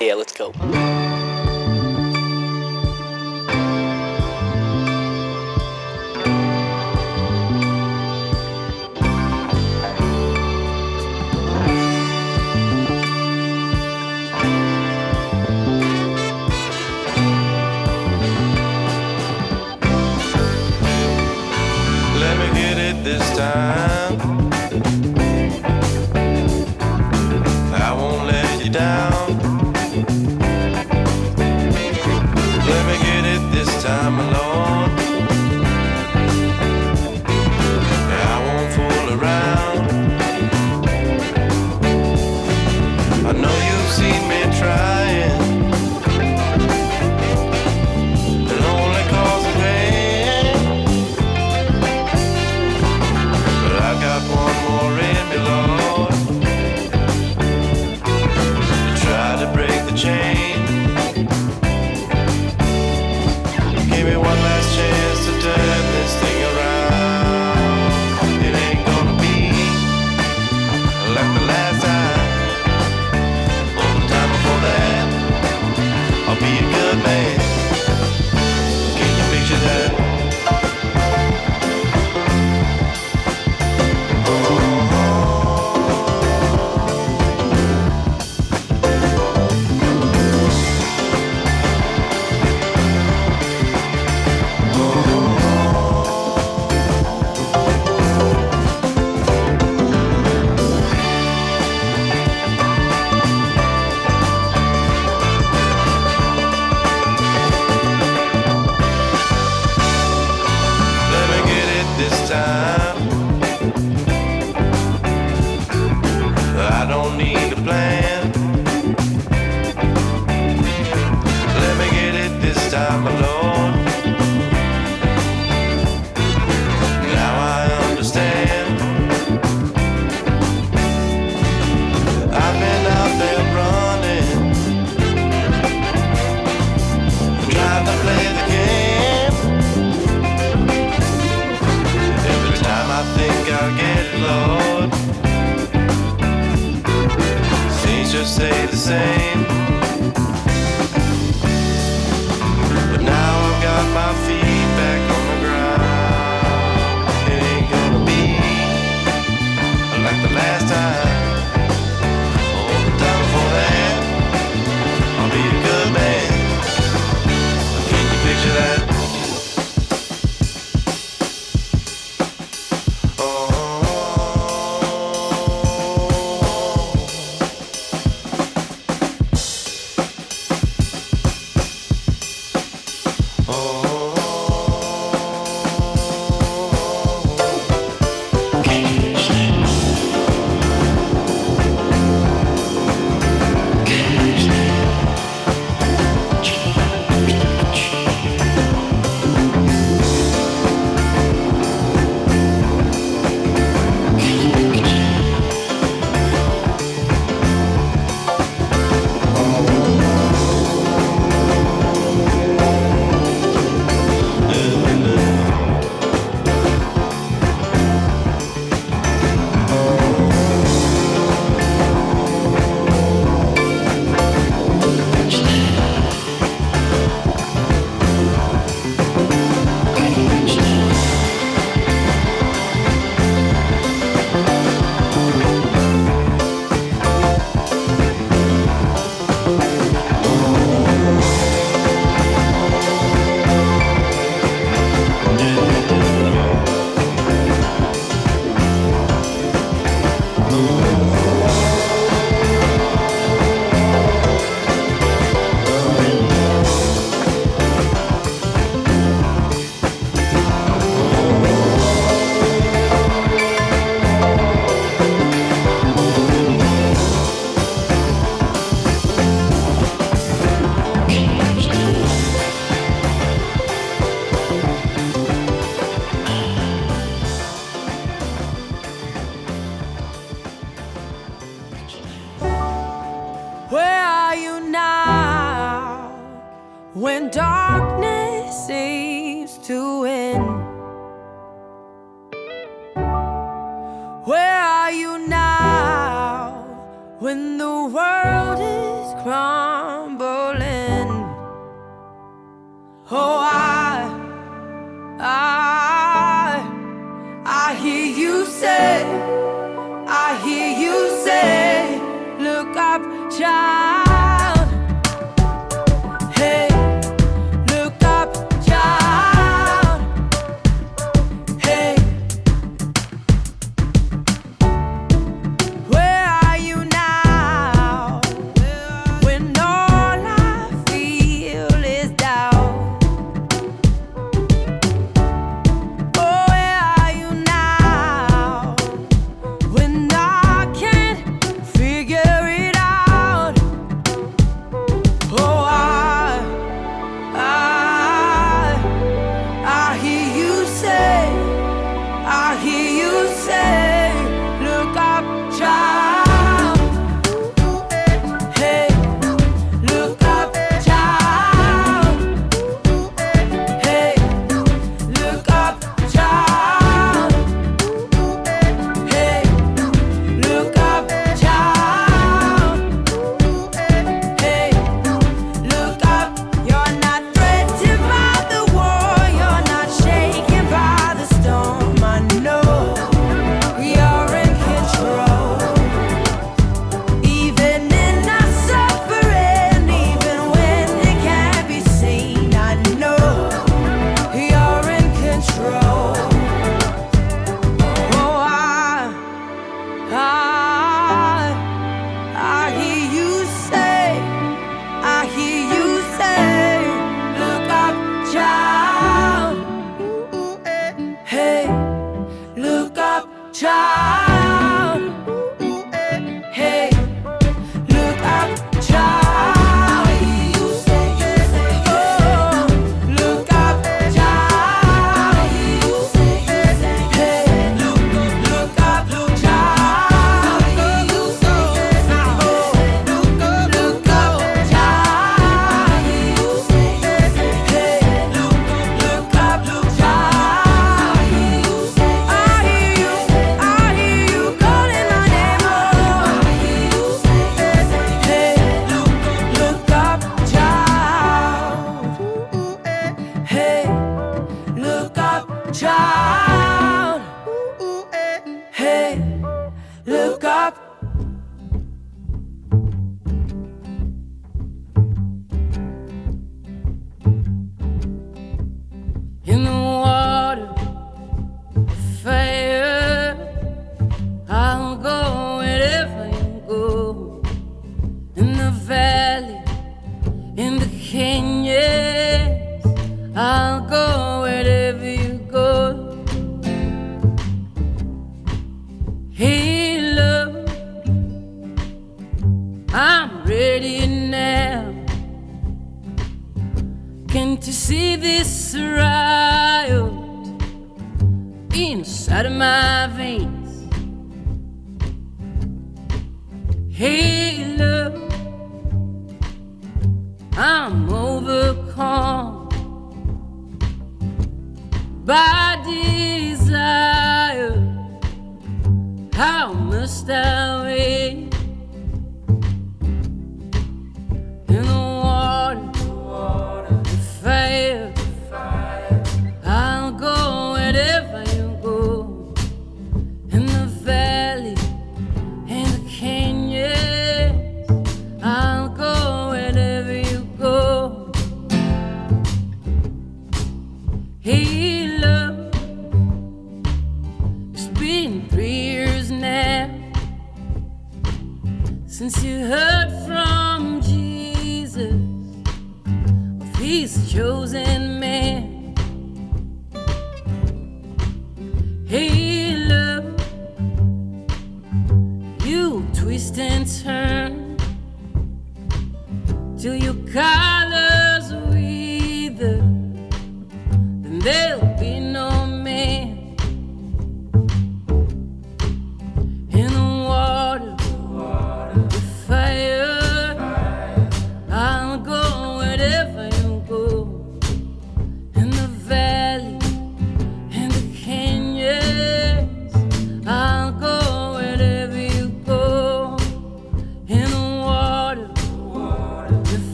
Yeah, let's go. Let me get it this time. The same. the world is crumbling. Oh, I, I, I hear you say.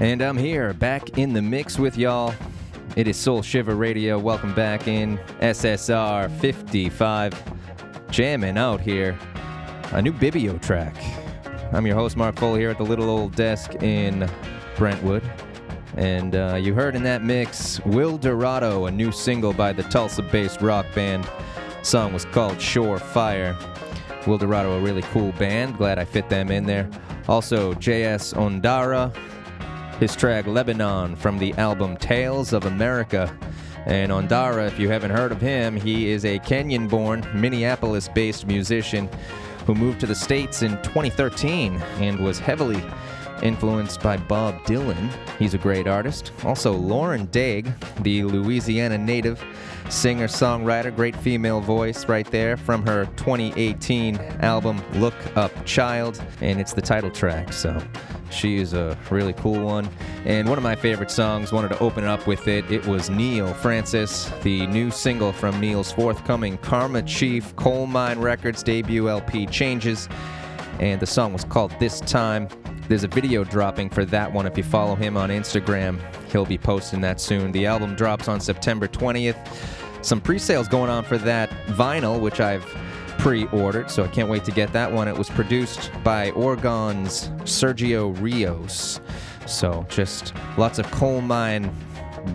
And I'm here, back in the mix with y'all. It is Soul Shiver Radio. Welcome back in SSR 55. Jamming out here. A new Bibio track. I'm your host, Mark Full, here at the little old desk in Brentwood. And uh, you heard in that mix Will Dorado, a new single by the Tulsa based rock band. Song was called Shore Fire. Will Dorado, a really cool band. Glad I fit them in there. Also, J.S. Ondara, his track Lebanon from the album Tales of America. And Ondara, if you haven't heard of him, he is a Kenyan born, Minneapolis based musician who moved to the States in 2013 and was heavily influenced by Bob Dylan. He's a great artist. Also, Lauren Daigle, the Louisiana native singer songwriter, great female voice right there from her 2018 album Look Up Child, and it's the title track. So she is a really cool one. And one of my favorite songs, wanted to open up with it. It was Neal Francis, the new single from Neal's forthcoming Karma Chief Colemine Records debut LP Changes. And the song was called This Time. There's a video dropping for that one. If you follow him on Instagram, he'll be posting that soon. The album drops on September 20th. Some pre sales going on for that vinyl, which I've pre ordered, so I can't wait to get that one. It was produced by Orgone's Sergio Rios. So just lots of Colemine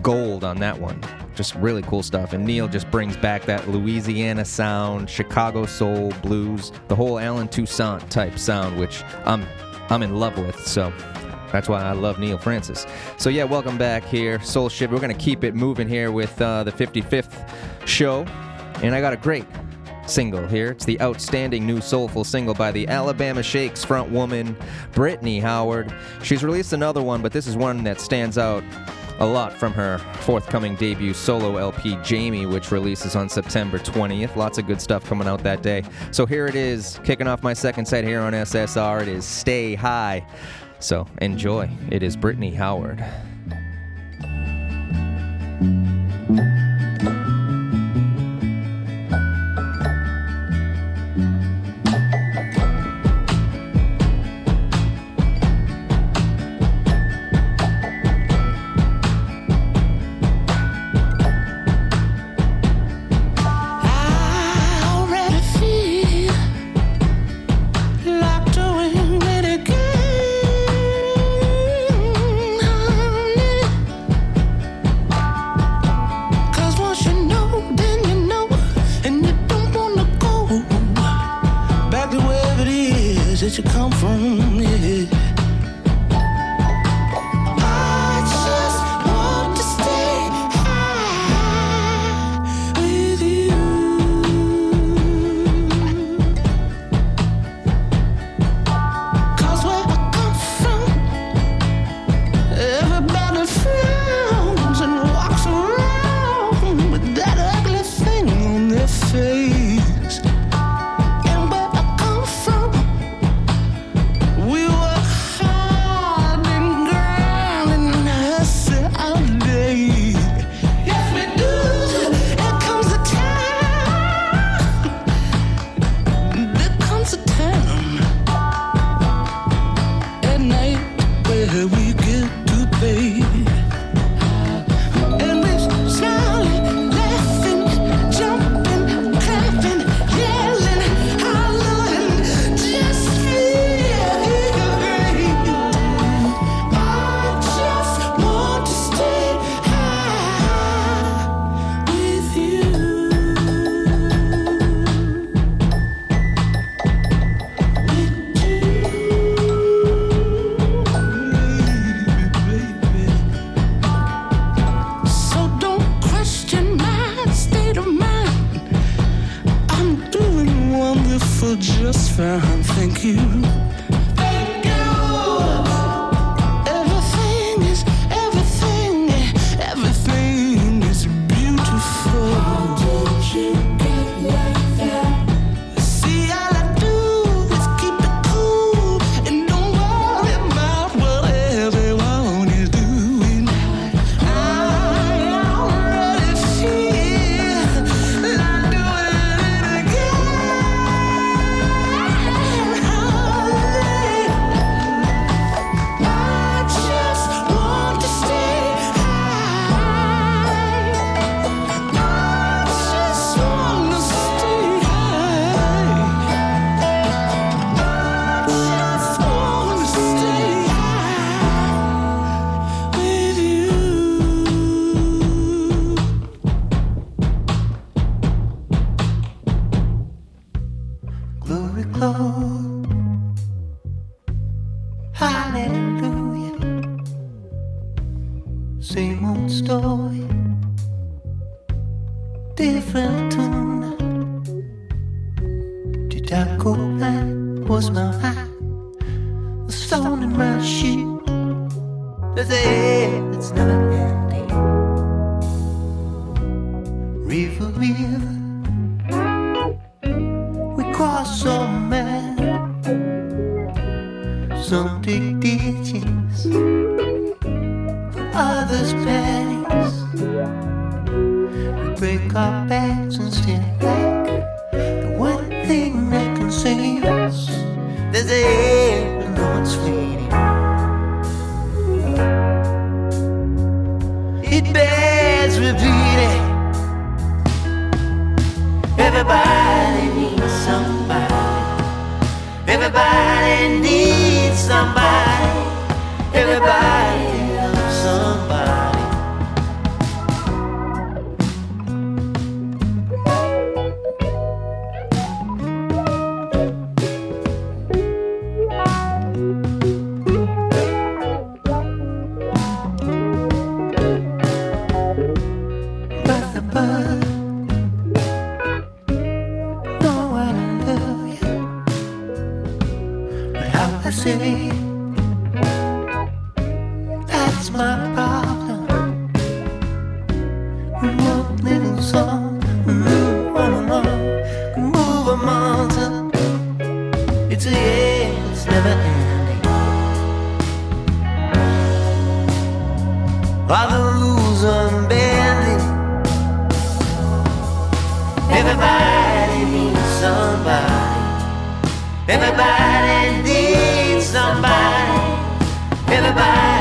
gold on that one. Just really cool stuff. And Neal just brings back that Louisiana sound, Chicago soul, blues, the whole Allen Toussaint type sound, which I'm I'm in love with. So that's why I love Neal Francis. So yeah, welcome back here, Soul Shiver. We're gonna keep it moving here with uh, the 55th show, and I got a great single here. It's the outstanding new soulful single by the Alabama Shakes front woman, Brittany Howard. She's released another one, but this is one that stands out a lot from her forthcoming debut solo LP, Jaime, which releases on September 20th. Lots of good stuff coming out that day. So here it is, kicking off my second set here on SSR. It is Stay High. So enjoy. It is Brittany Howard. Everybody needs somebody. Everybody needs somebody. Everybody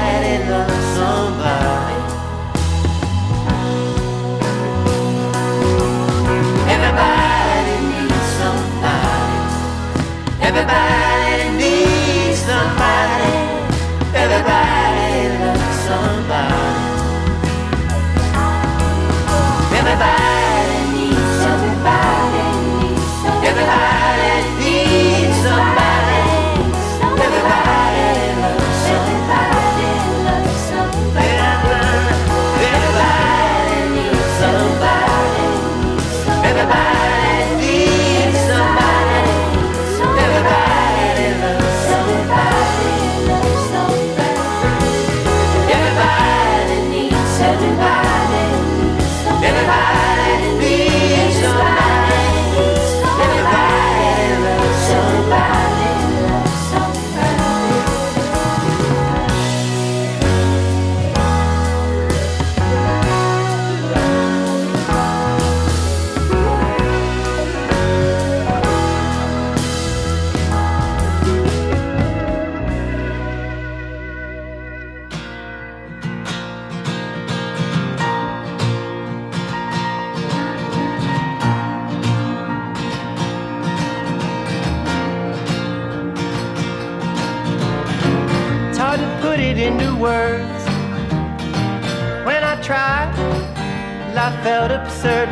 felt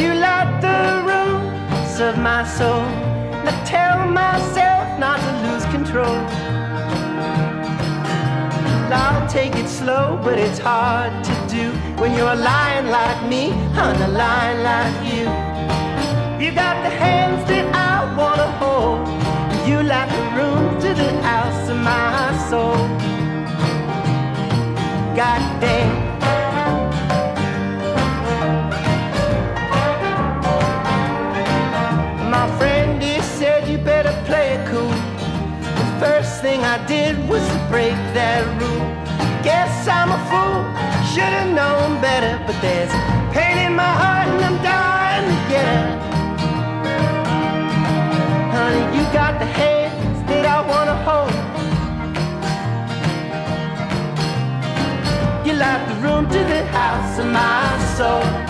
you light the roots of my soul. I tell myself not to lose control. I'll take it slow, but it's hard to do when you're lying like me on a line like you. You got the hands that I wanna hold. You light the room to the house of my soul. God thing I did was to break that rule. Guess I'm a fool, should've known better. But there's pain in my heart and I'm dying to get it. Honey, you got the hands that I wanna hold. You light the room to the house of my soul.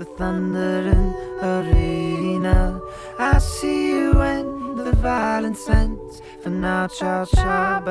the thunder and arena. I see you in the violent sense. For now, cha cha.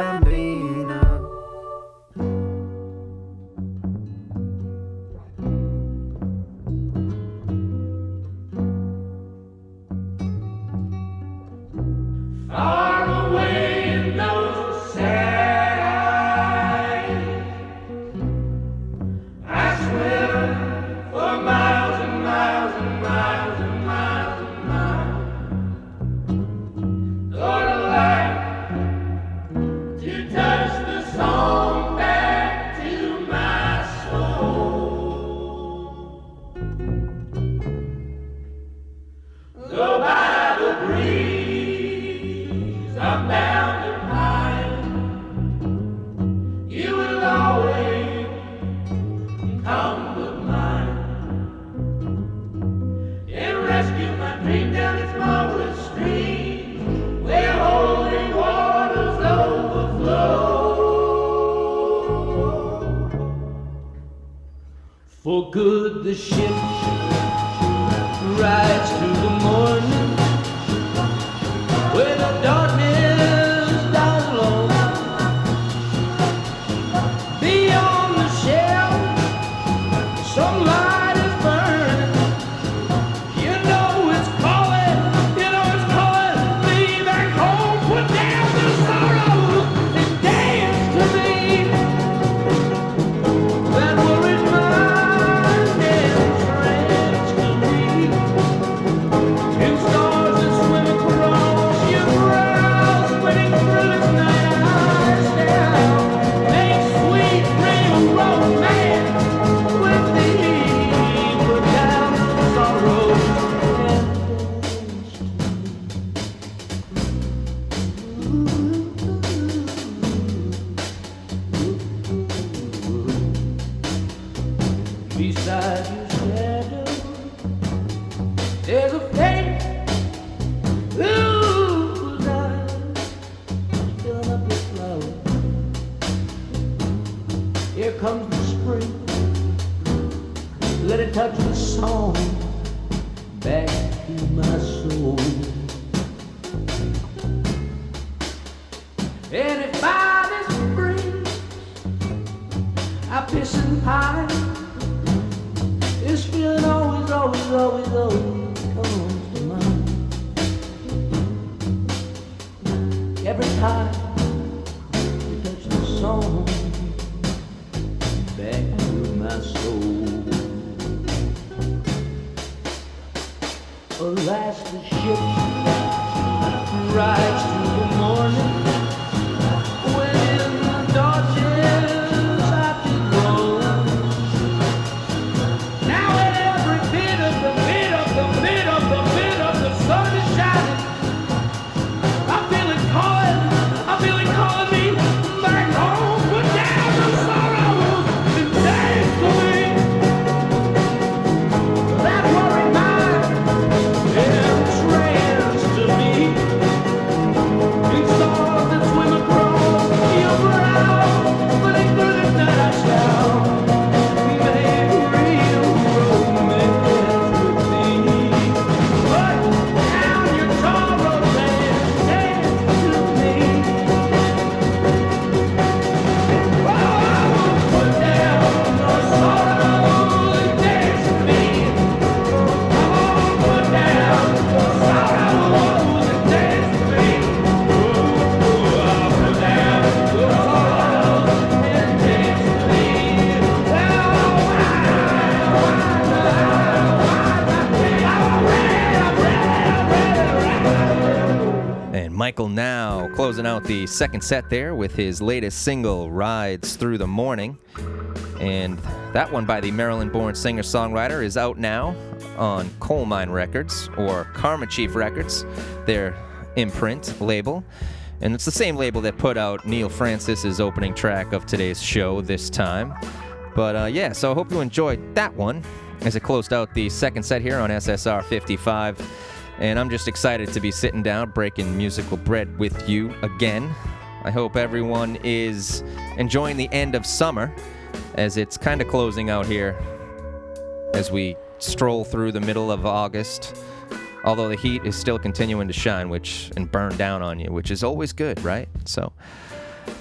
Michael Now closing out the second set there with his latest single, Rides Through the Morning. And that one by the Maryland born singer songwriter is out now on Colemine Records or Karma Chief Records, their imprint label. And it's the same label that put out Neal Francis's opening track of today's show this time. But uh, yeah, so I hope you enjoyed that one as it closed out the second set here on SSR 55. And I'm just excited to be sitting down, breaking musical bread with you again. I hope everyone is enjoying the end of summer as it's kind of closing out here as we stroll through the middle of August. Although the heat is still continuing to shine, which and burn down on you, which is always good, right? So,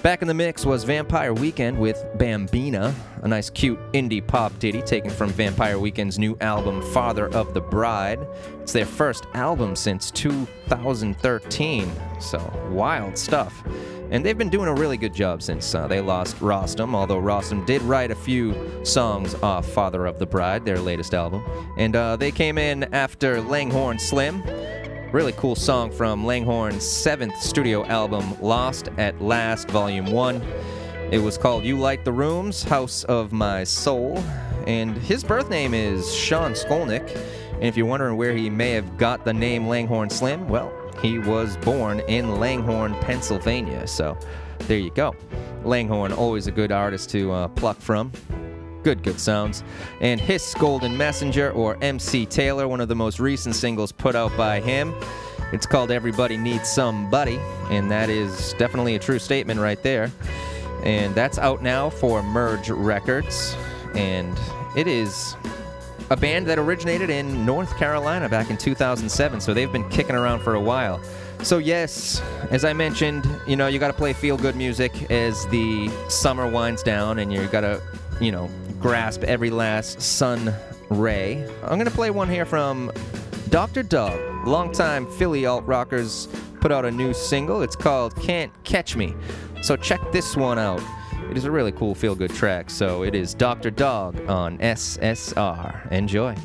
back in the mix was Vampire Weekend with Bambina, a nice, cute indie pop ditty taken from Vampire Weekend's new album Father of the Bride. It's their first album since 2013, so wild stuff. And they've been doing a really good job since uh, they lost Rostam, although Rostam did write a few songs off Father of the Bride, their latest album. And uh, they came in after Langhorne Slim. Really cool song from Langhorne's seventh studio album, Lost at Last, Volume 1. It was called You Light the Rooms, House of My Soul. And his birth name is Sean Scolnick. And if you're wondering where he may have got the name Langhorne Slim, well, he was born in Langhorne, Pennsylvania. So there you go. Langhorne, always a good artist to uh, pluck from. Good, good sounds. And Hiss Golden Messenger, or MC Taylor, one of the most recent singles put out by him. It's called Everybody Needs Somebody, and that is definitely a true statement right there. And that's out now for Merge Records. And it is a band that originated in North Carolina back in 2007, so they've been kicking around for a while. So, yes, as I mentioned, you know, you got to play feel good music as the summer winds down and you got to, you know, grasp every last sun ray. I'm going to play one here from Dr. Dog, longtime Philly alt rockers, put out a new single. It's called Can't Catch Me. So, check this one out. It is a really cool feel good track. So, it is Dr. Dog on SSR. Enjoy.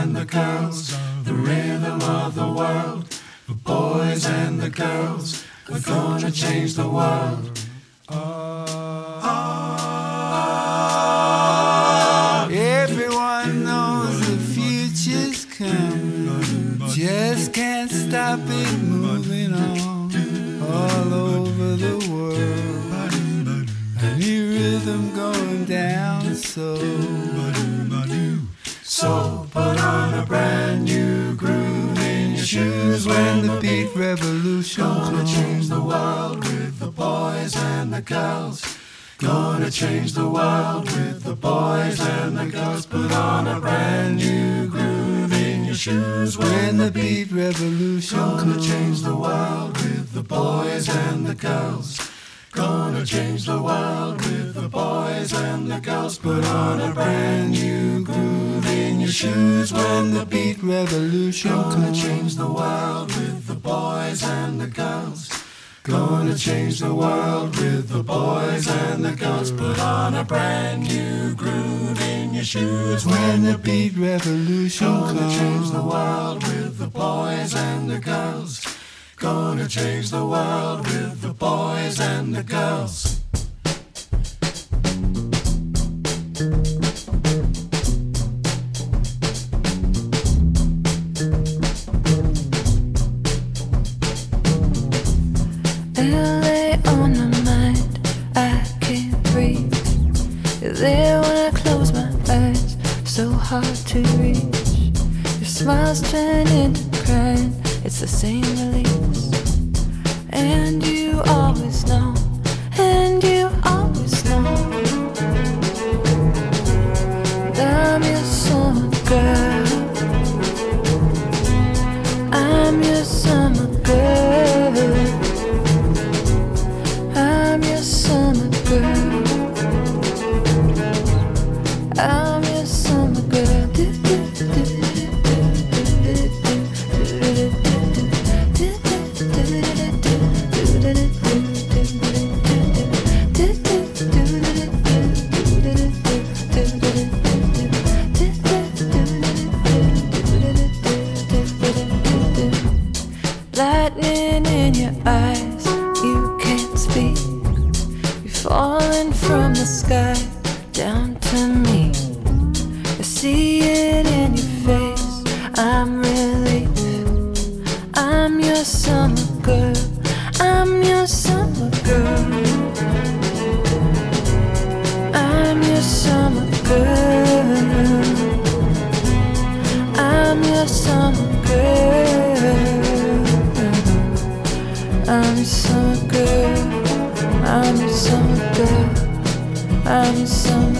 And the girls, the rhythm of the world. The boys and the girls we're gonna change the world. Everyone Gonna change the world with the boys and the girls. Gonna change the world with the boys and the girls. Put on a brand new groove in your shoes when the beat revolution Gonna change the world with the boys and the girls. Gonna change the world with the boys and the girls. Put on a brand new groove in your shoes when the beat revolution Gonna change the world with the boys and the girls. Gonna change the world with the boys and the girls. Put on a brand new groove in your shoes when the beat revolution comes. Gonna change the world with the boys and the girls. Gonna change the world with the boys and the girls. LA on my mind, I can't breathe. You're there when I close my eyes, so hard to reach. Your smiles turn into it's the same release. And you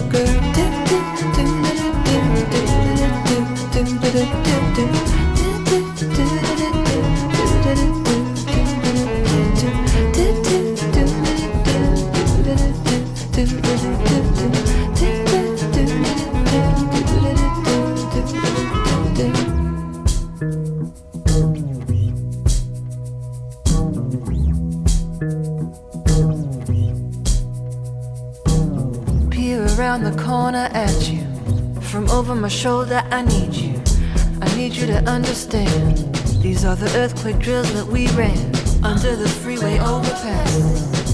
Girl. Shoulder, I need you. I need you to understand. These are the earthquake drills that we ran under the freeway overpass.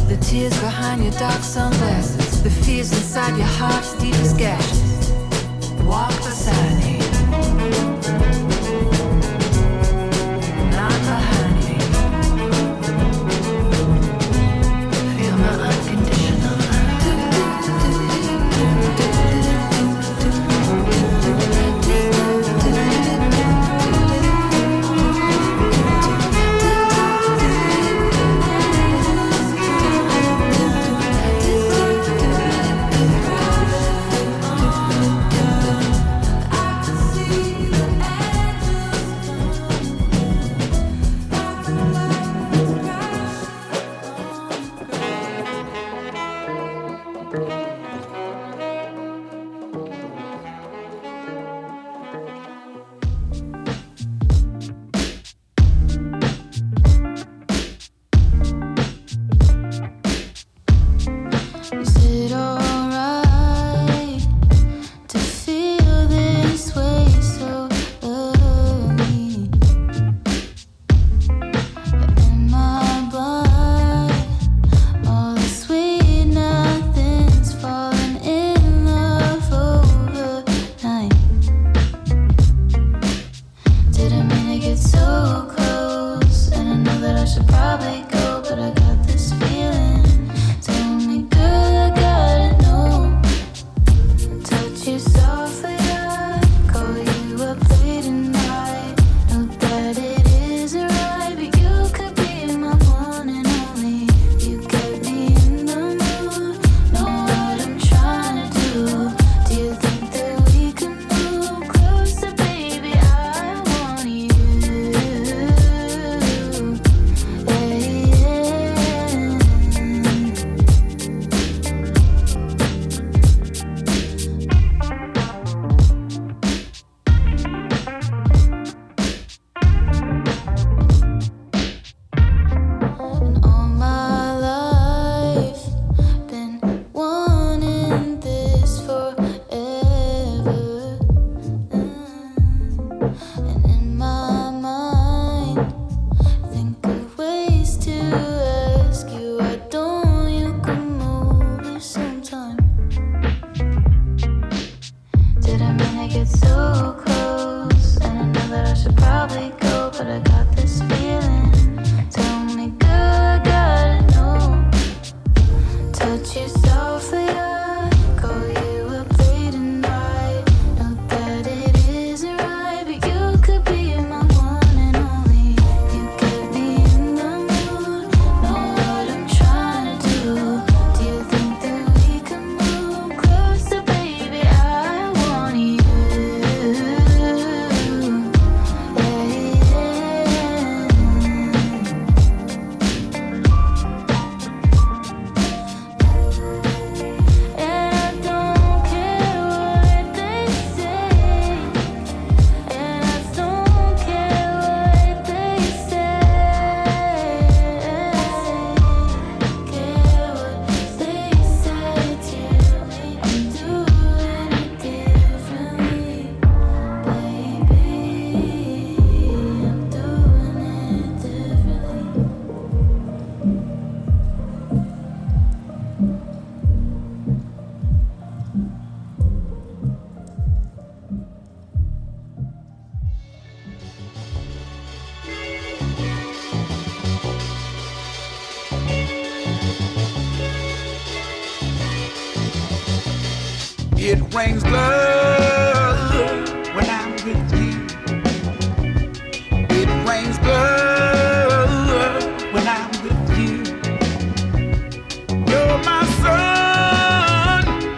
The tears behind your dark sunglasses. The fears inside your heart's deepest gashes.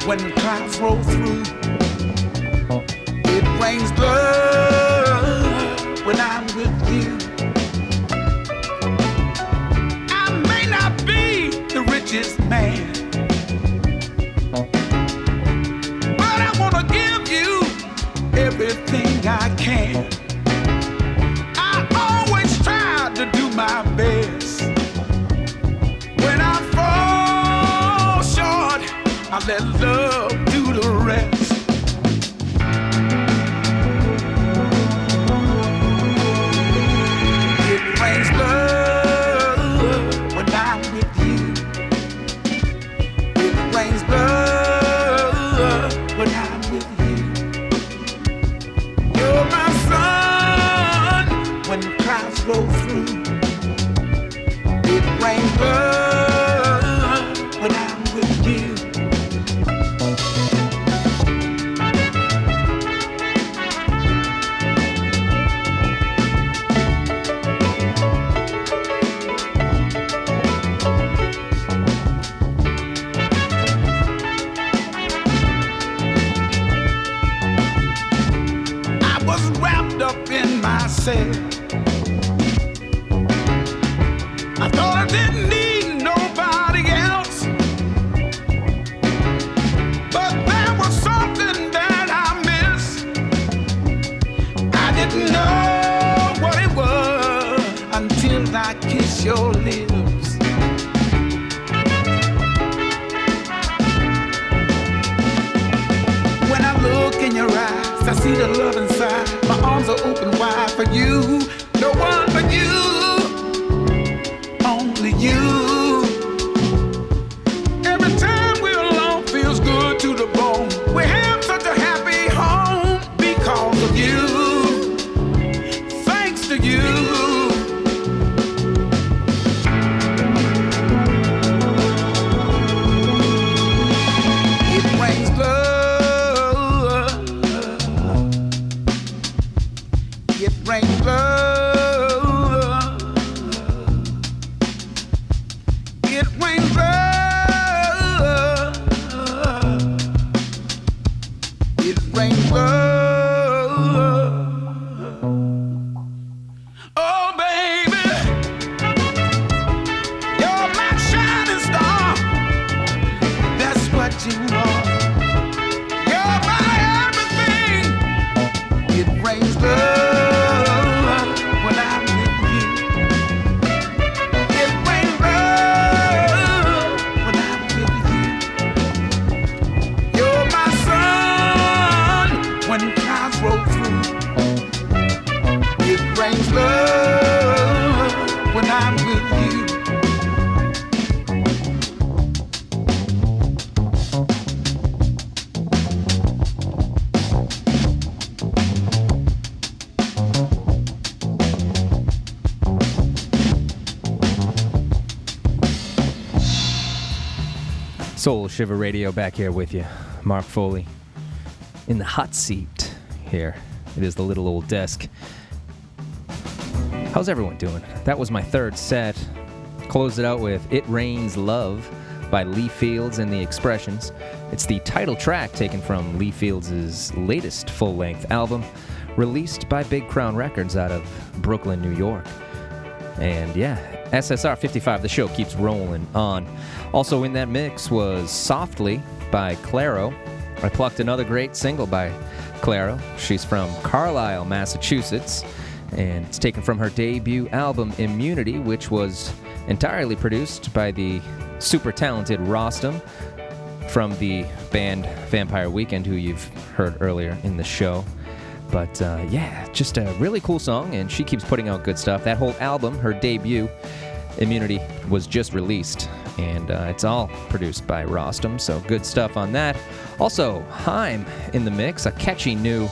When clouds roll through. It rains Shiver Radio back here with you. Mark Foley in the hot seat here. It is the little old desk. How's everyone doing? That was my third set. Closed it out with It Rains Love by Lee Fields and the Expressions. It's the title track taken from Lee Fields' latest full length album, released by Big Crown Records out of Brooklyn, New York. And yeah, SSR 55, the show keeps rolling on. Also in that mix was Softly by Clairo. I plucked another great single by Clairo. She's from Carlisle, Massachusetts, and it's taken from her debut album Immunity, which was entirely produced by the super talented Rostam from the band Vampire Weekend, who you've heard earlier in the show. But uh, yeah, just a really cool song, and she keeps putting out good stuff. That whole album, her debut, Immunity, was just released, and uh, it's all produced by Rostam, so good stuff on that. Also, Haim in the mix, a catchy new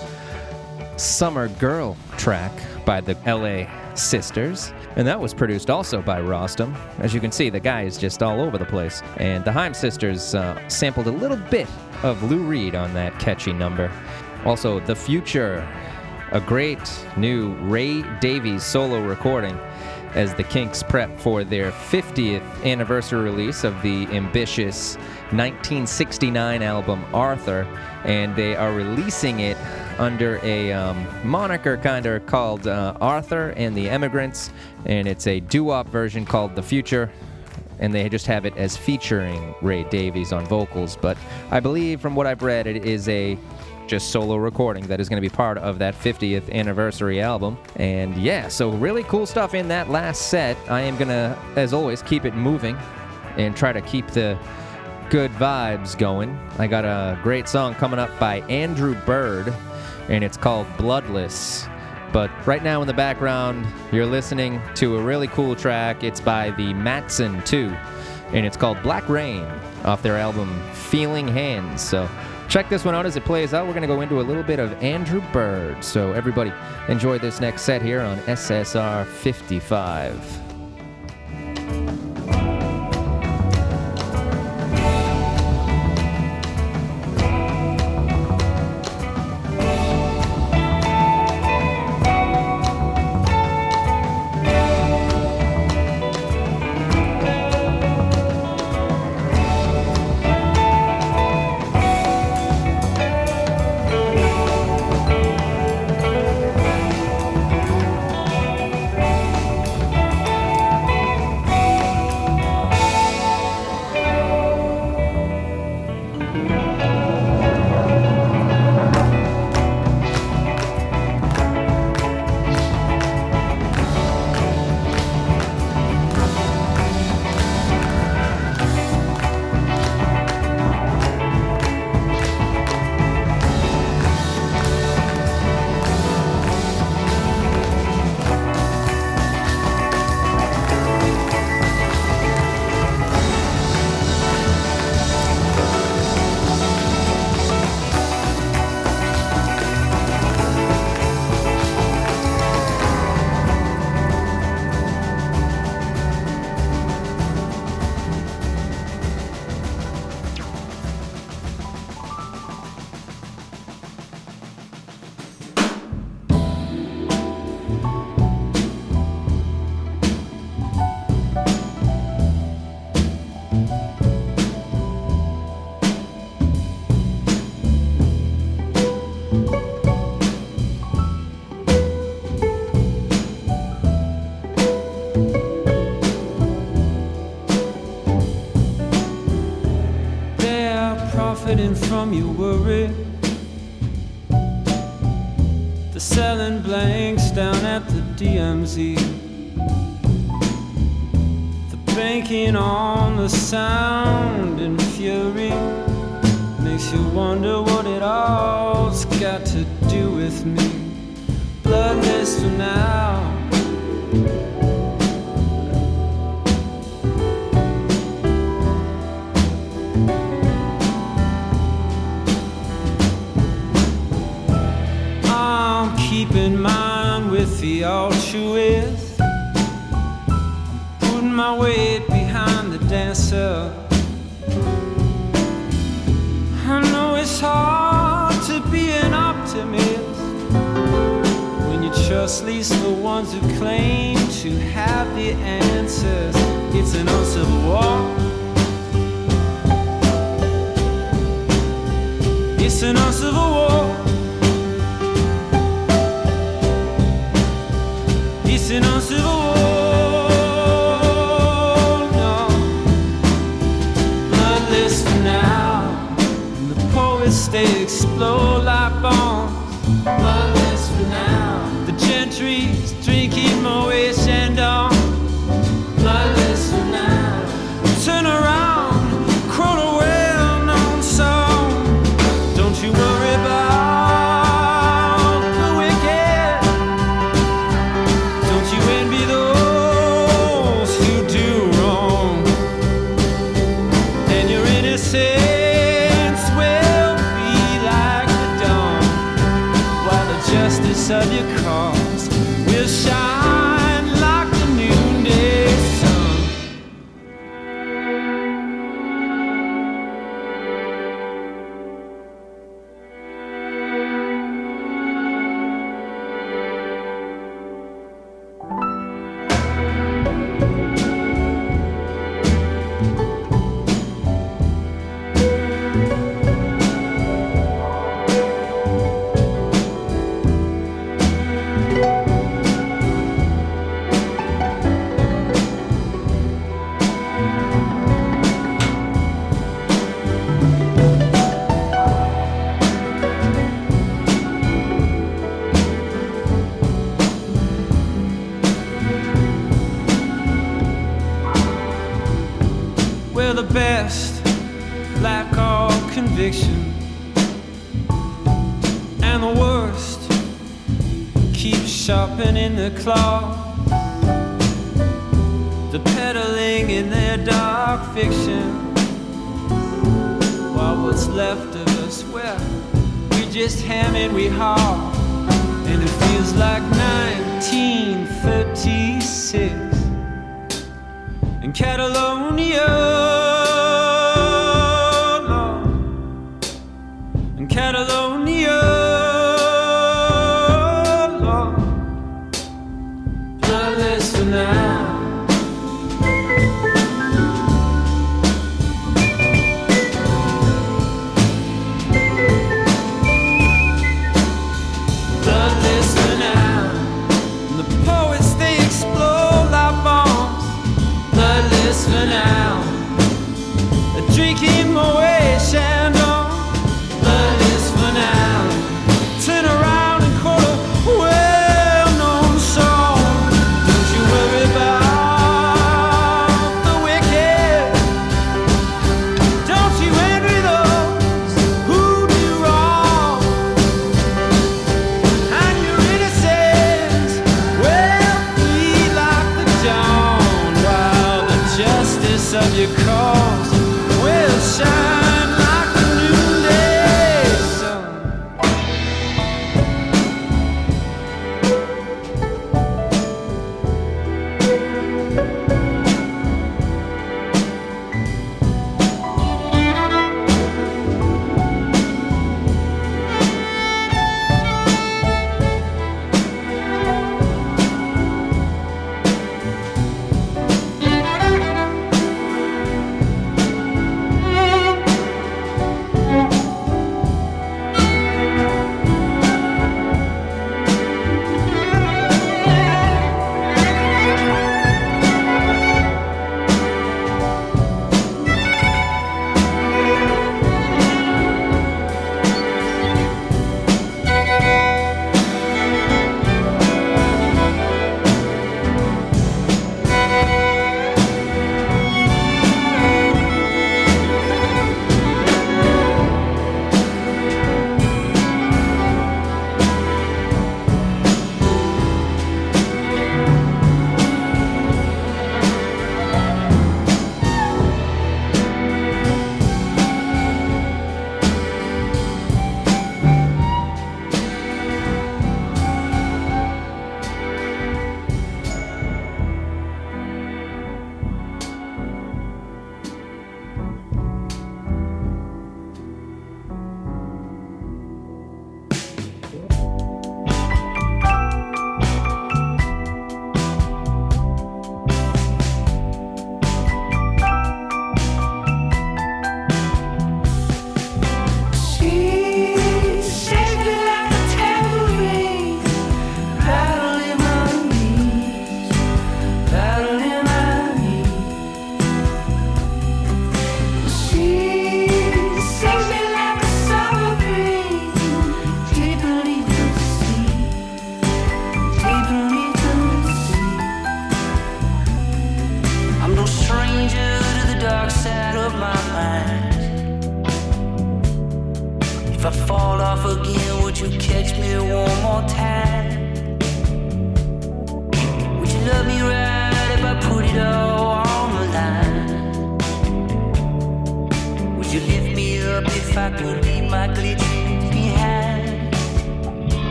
Summer Girl track by the LA Sisters. And that was produced also by Rostam. As you can see, the guy is just all over the place. And the Haim Sisters uh, sampled a little bit of Lou Reed on that catchy number. Also, The Future, a great new Ray Davies solo recording as the Kinks prep for their 50th anniversary release of the ambitious 1969 album Arthur, and they are releasing it under a um, moniker kind of called uh, Arthur and the Emigrants, and it's a doo-wop version called The Future. And they just have it as featuring Ray Davies on vocals, but I believe from what I've read, it is a just solo recording that is going to be part of that 50th anniversary album. And yeah, so really cool stuff in that last set. I am going to, as always, keep it moving and try to keep the good vibes going. I got a great song coming up by Andrew Bird, and it's called Bloodless. But right now in the background, you're listening to a really cool track. It's by the Mattson 2, and it's called Black Rain off their album Feeling Hands. So check this one out as it plays out. We're going to go into a little bit of Andrew Bird. So everybody enjoy this next set here on SSR 55.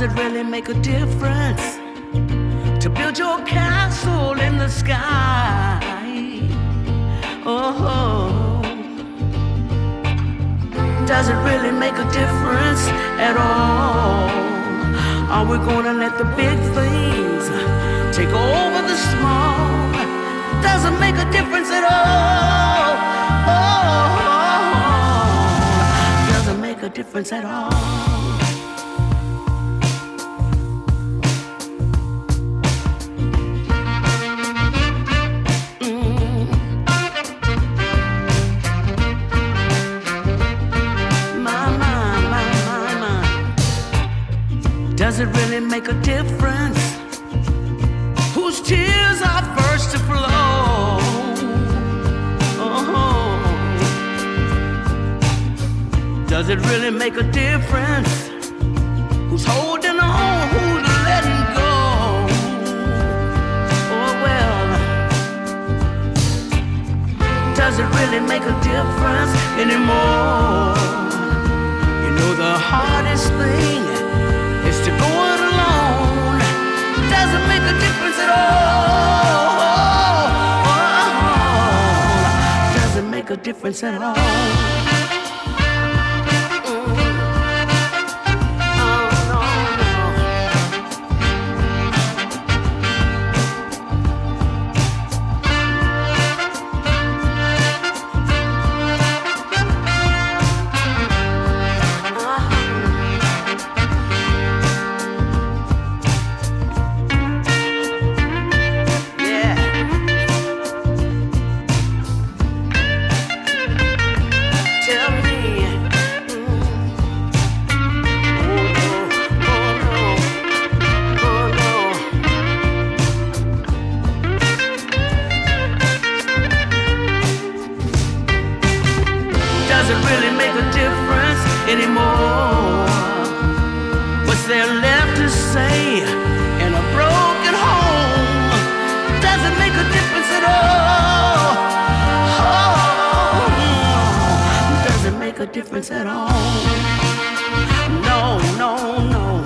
Does it really make a difference to build your castle in the sky? Oh, does it really make a difference at all? Are we gonna let the big things take over the small? Doesn't make a difference at all. Oh, doesn't make a difference at all. Does it really make a difference? Whose tears are first to flow? Oh. Does it really make a difference? Who's holding on? Who's letting go? Oh well. Does it really make a difference anymore? You know the hardest thing Doesn't make a difference at all. Doesn't make a difference at all. Difference at all? No, no, no.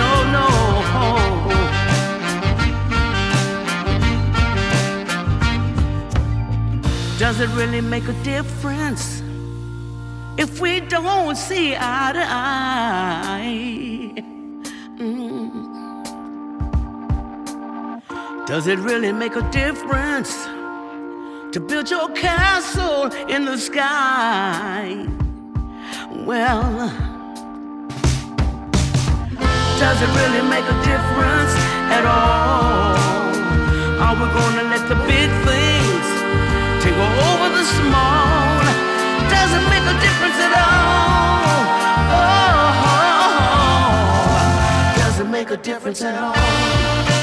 No, no. Does it really make a difference if we don't see eye to eye? Mm. Does it really make a difference to build your castle in the sky? Well, does it really make a difference at all? Are we gonna let the big things take over the small? Does it make a difference at all? Oh, does it make a difference at all?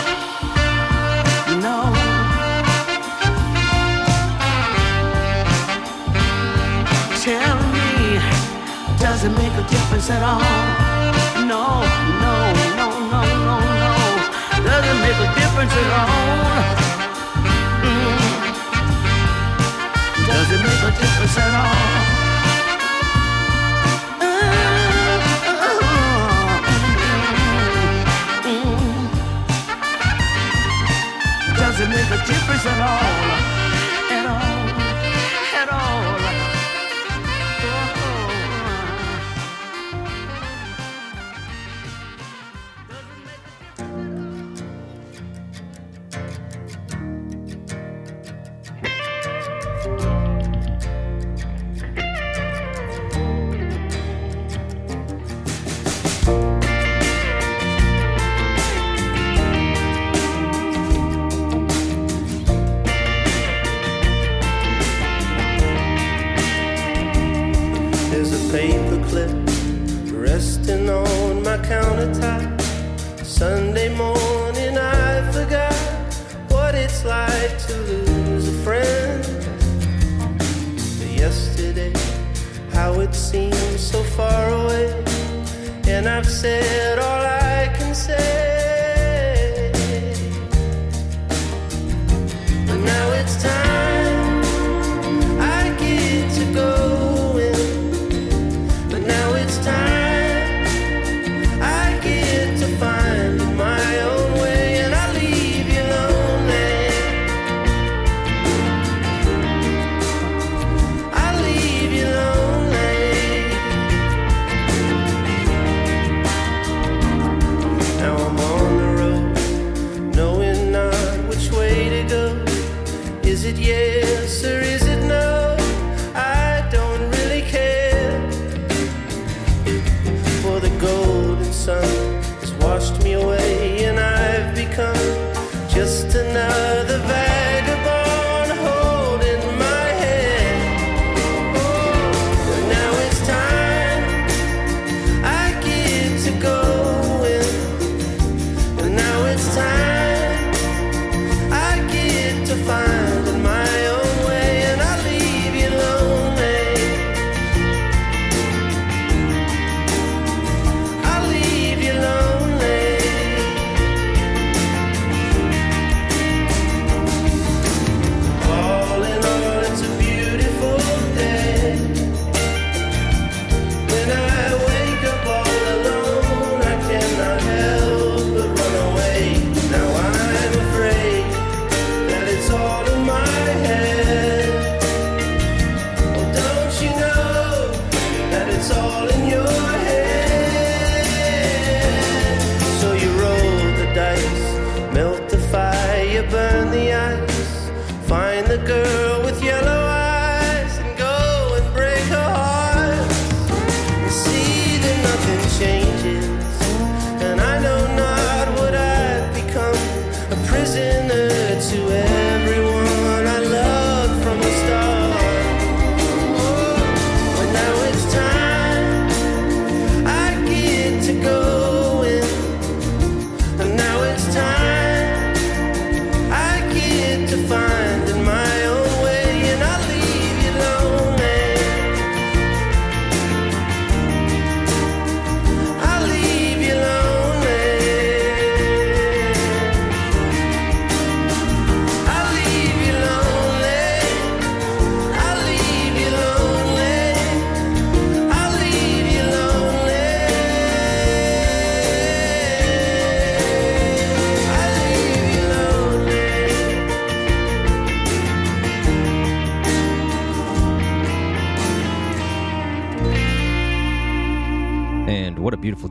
Does it make a difference at all? No, no, no, no, no, no. Does it make a difference at all? Mm. Does it make a difference at all? Mm. Does it make a difference at all?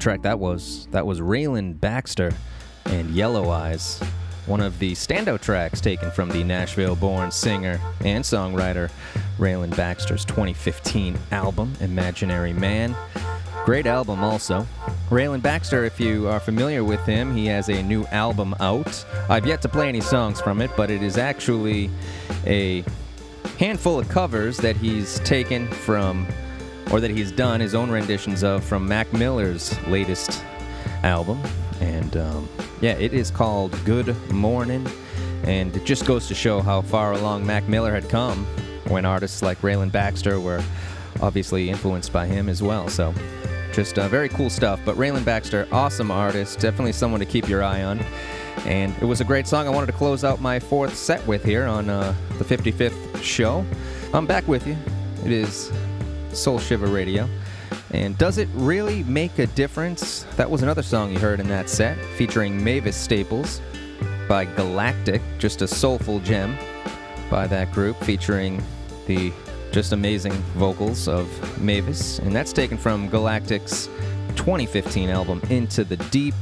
Track that was. That was Rayland Baxter and Yellow Eyes, one of the standout tracks taken from the Nashville born singer and songwriter Rayland Baxter's 2015 album, Imaginary Man. Great album, also. Rayland Baxter, if you are familiar with him, he has a new album out. I've yet to play any songs from it, but it is actually a handful of covers that he's taken from, or that he's done his own renditions of from Mac Miller's latest album. And um, yeah, it is called Good Morning. And it just goes to show how far along Mac Miller had come when artists like Rayland Baxter were obviously influenced by him as well. So just uh, very cool stuff. But Rayland Baxter, awesome artist, definitely someone to keep your eye on. And it was a great song I wanted to close out my fourth set with here on uh, the 55th show. I'm back with you. It is Soul Shiver Radio. And does it really make a difference? That was another song you heard in that set, featuring Mavis Staples by Galactic, just a soulful gem by that group, featuring the just amazing vocals of Mavis. And that's taken from Galactic's 2015 album, Into the Deep.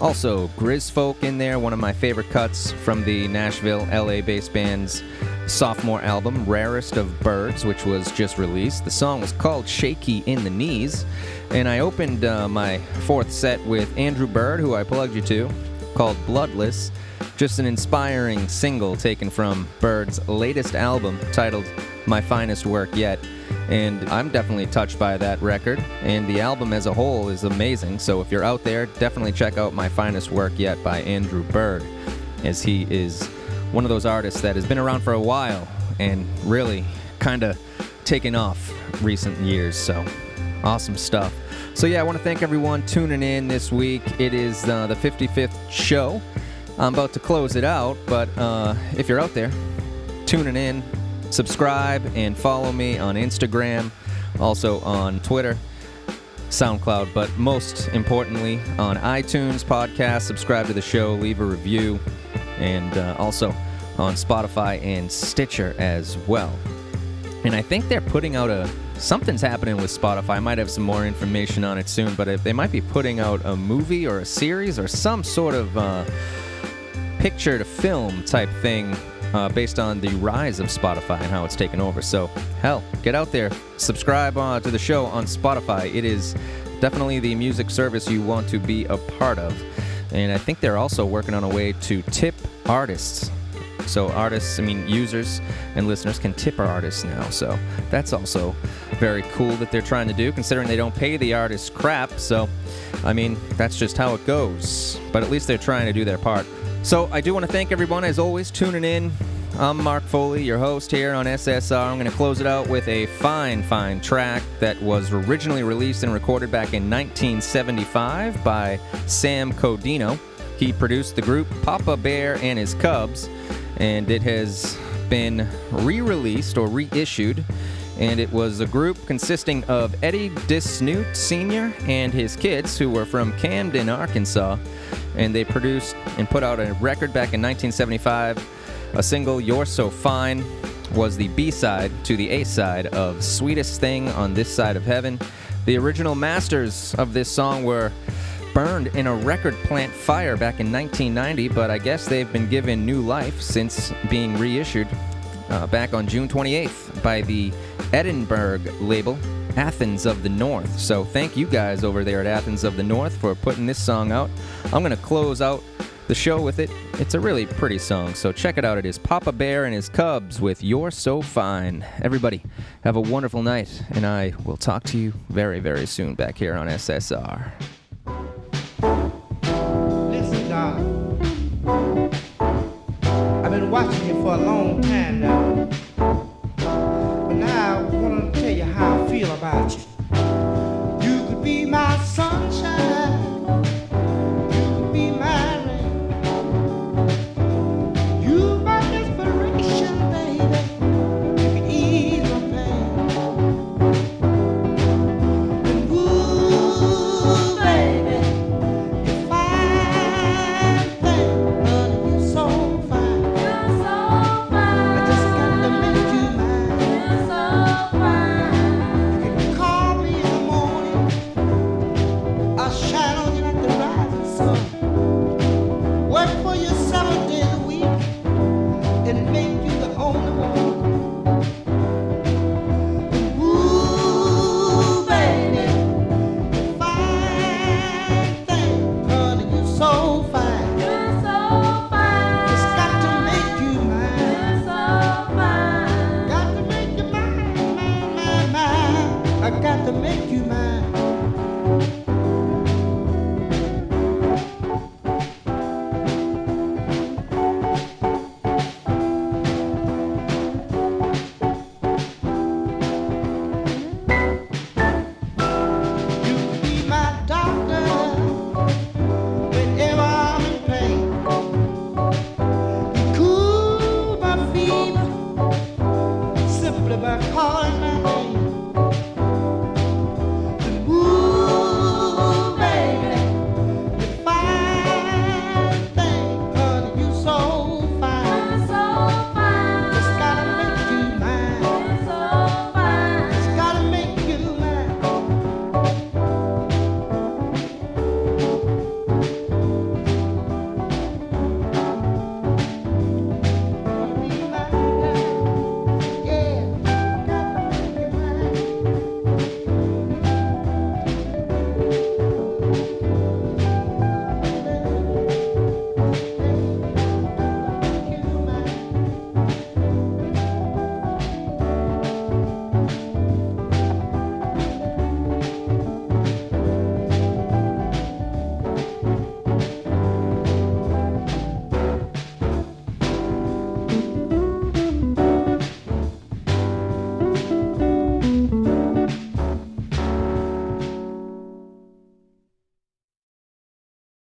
Also, Grizfolk in there, one of my favorite cuts from the Nashville, LA based band's sophomore album, Rarest of Birds, which was just released. The song was called Shaky in the Knees. And I opened uh, my fourth set with Andrew Bird, who I plugged you to, called Bloodless. Just an inspiring single taken from Bird's latest album titled My Finest Work Yet. And I'm definitely touched by that record. And the album as a whole is amazing. So if you're out there, definitely check out My Finest Work Yet by Andrew Bird, as he is one of those artists that has been around for a while and really kind of taken off recent years. So awesome stuff. So yeah, I want to thank everyone tuning in this week. It is uh, the 55th show. I'm about to close it out, but uh, if you're out there tuning in, subscribe and follow me on Instagram, also on Twitter, SoundCloud, but most importantly on iTunes podcast. Subscribe to the show, leave a review, and uh, also on Spotify and Stitcher as well. And I think they're putting out a something's happening with Spotify. I might have some more information on it soon, but they might be putting out a movie or a series or some sort of uh, picture to film type thing uh, based on the rise of Spotify and how it's taken over. So, hell, get out there, subscribe uh, to the show on Spotify. It is definitely the music service you want to be a part of. And I think they're also working on a way to tip artists. So, artists, I mean, users and listeners can tip our artists now. So, that's also very cool that they're trying to do, considering they don't pay the artists crap. So, I mean, that's just how it goes. But at least they're trying to do their part. So I do want to thank everyone, as always, tuning in. I'm Mark Foley, your host here on SSR. I'm going to close it out with a fine, fine track that was originally released and recorded back in 1975 by Sam Codino. He produced the group Papa Bear and His Cubs, and it has been re released or reissued. And it was a group consisting of Eddie Disnute Sr. and his kids, who were from Camden, Arkansas. And they produced and put out a record back in 1975. A single, You're So Fine, was the B side to the A side of Sweetest Thing on This Side of Heaven. The original masters of this song were burned in a record plant fire back in 1990, but I guess they've been given new life since being reissued uh, back on June 28th by the Edinburgh label, Athens of the North. So thank you guys over there at Athens of the North for putting this song out. I'm going to close out the show with it. It's a really pretty song, so check it out. It is Papa Bear and his Cubs with You're So Fine. Everybody, have a wonderful night, and I will talk to you very, very soon back here on SSR. Listen, darling. I've been watching you for a long time now. But now I want to tell you how I feel about you. You could be my sunshine.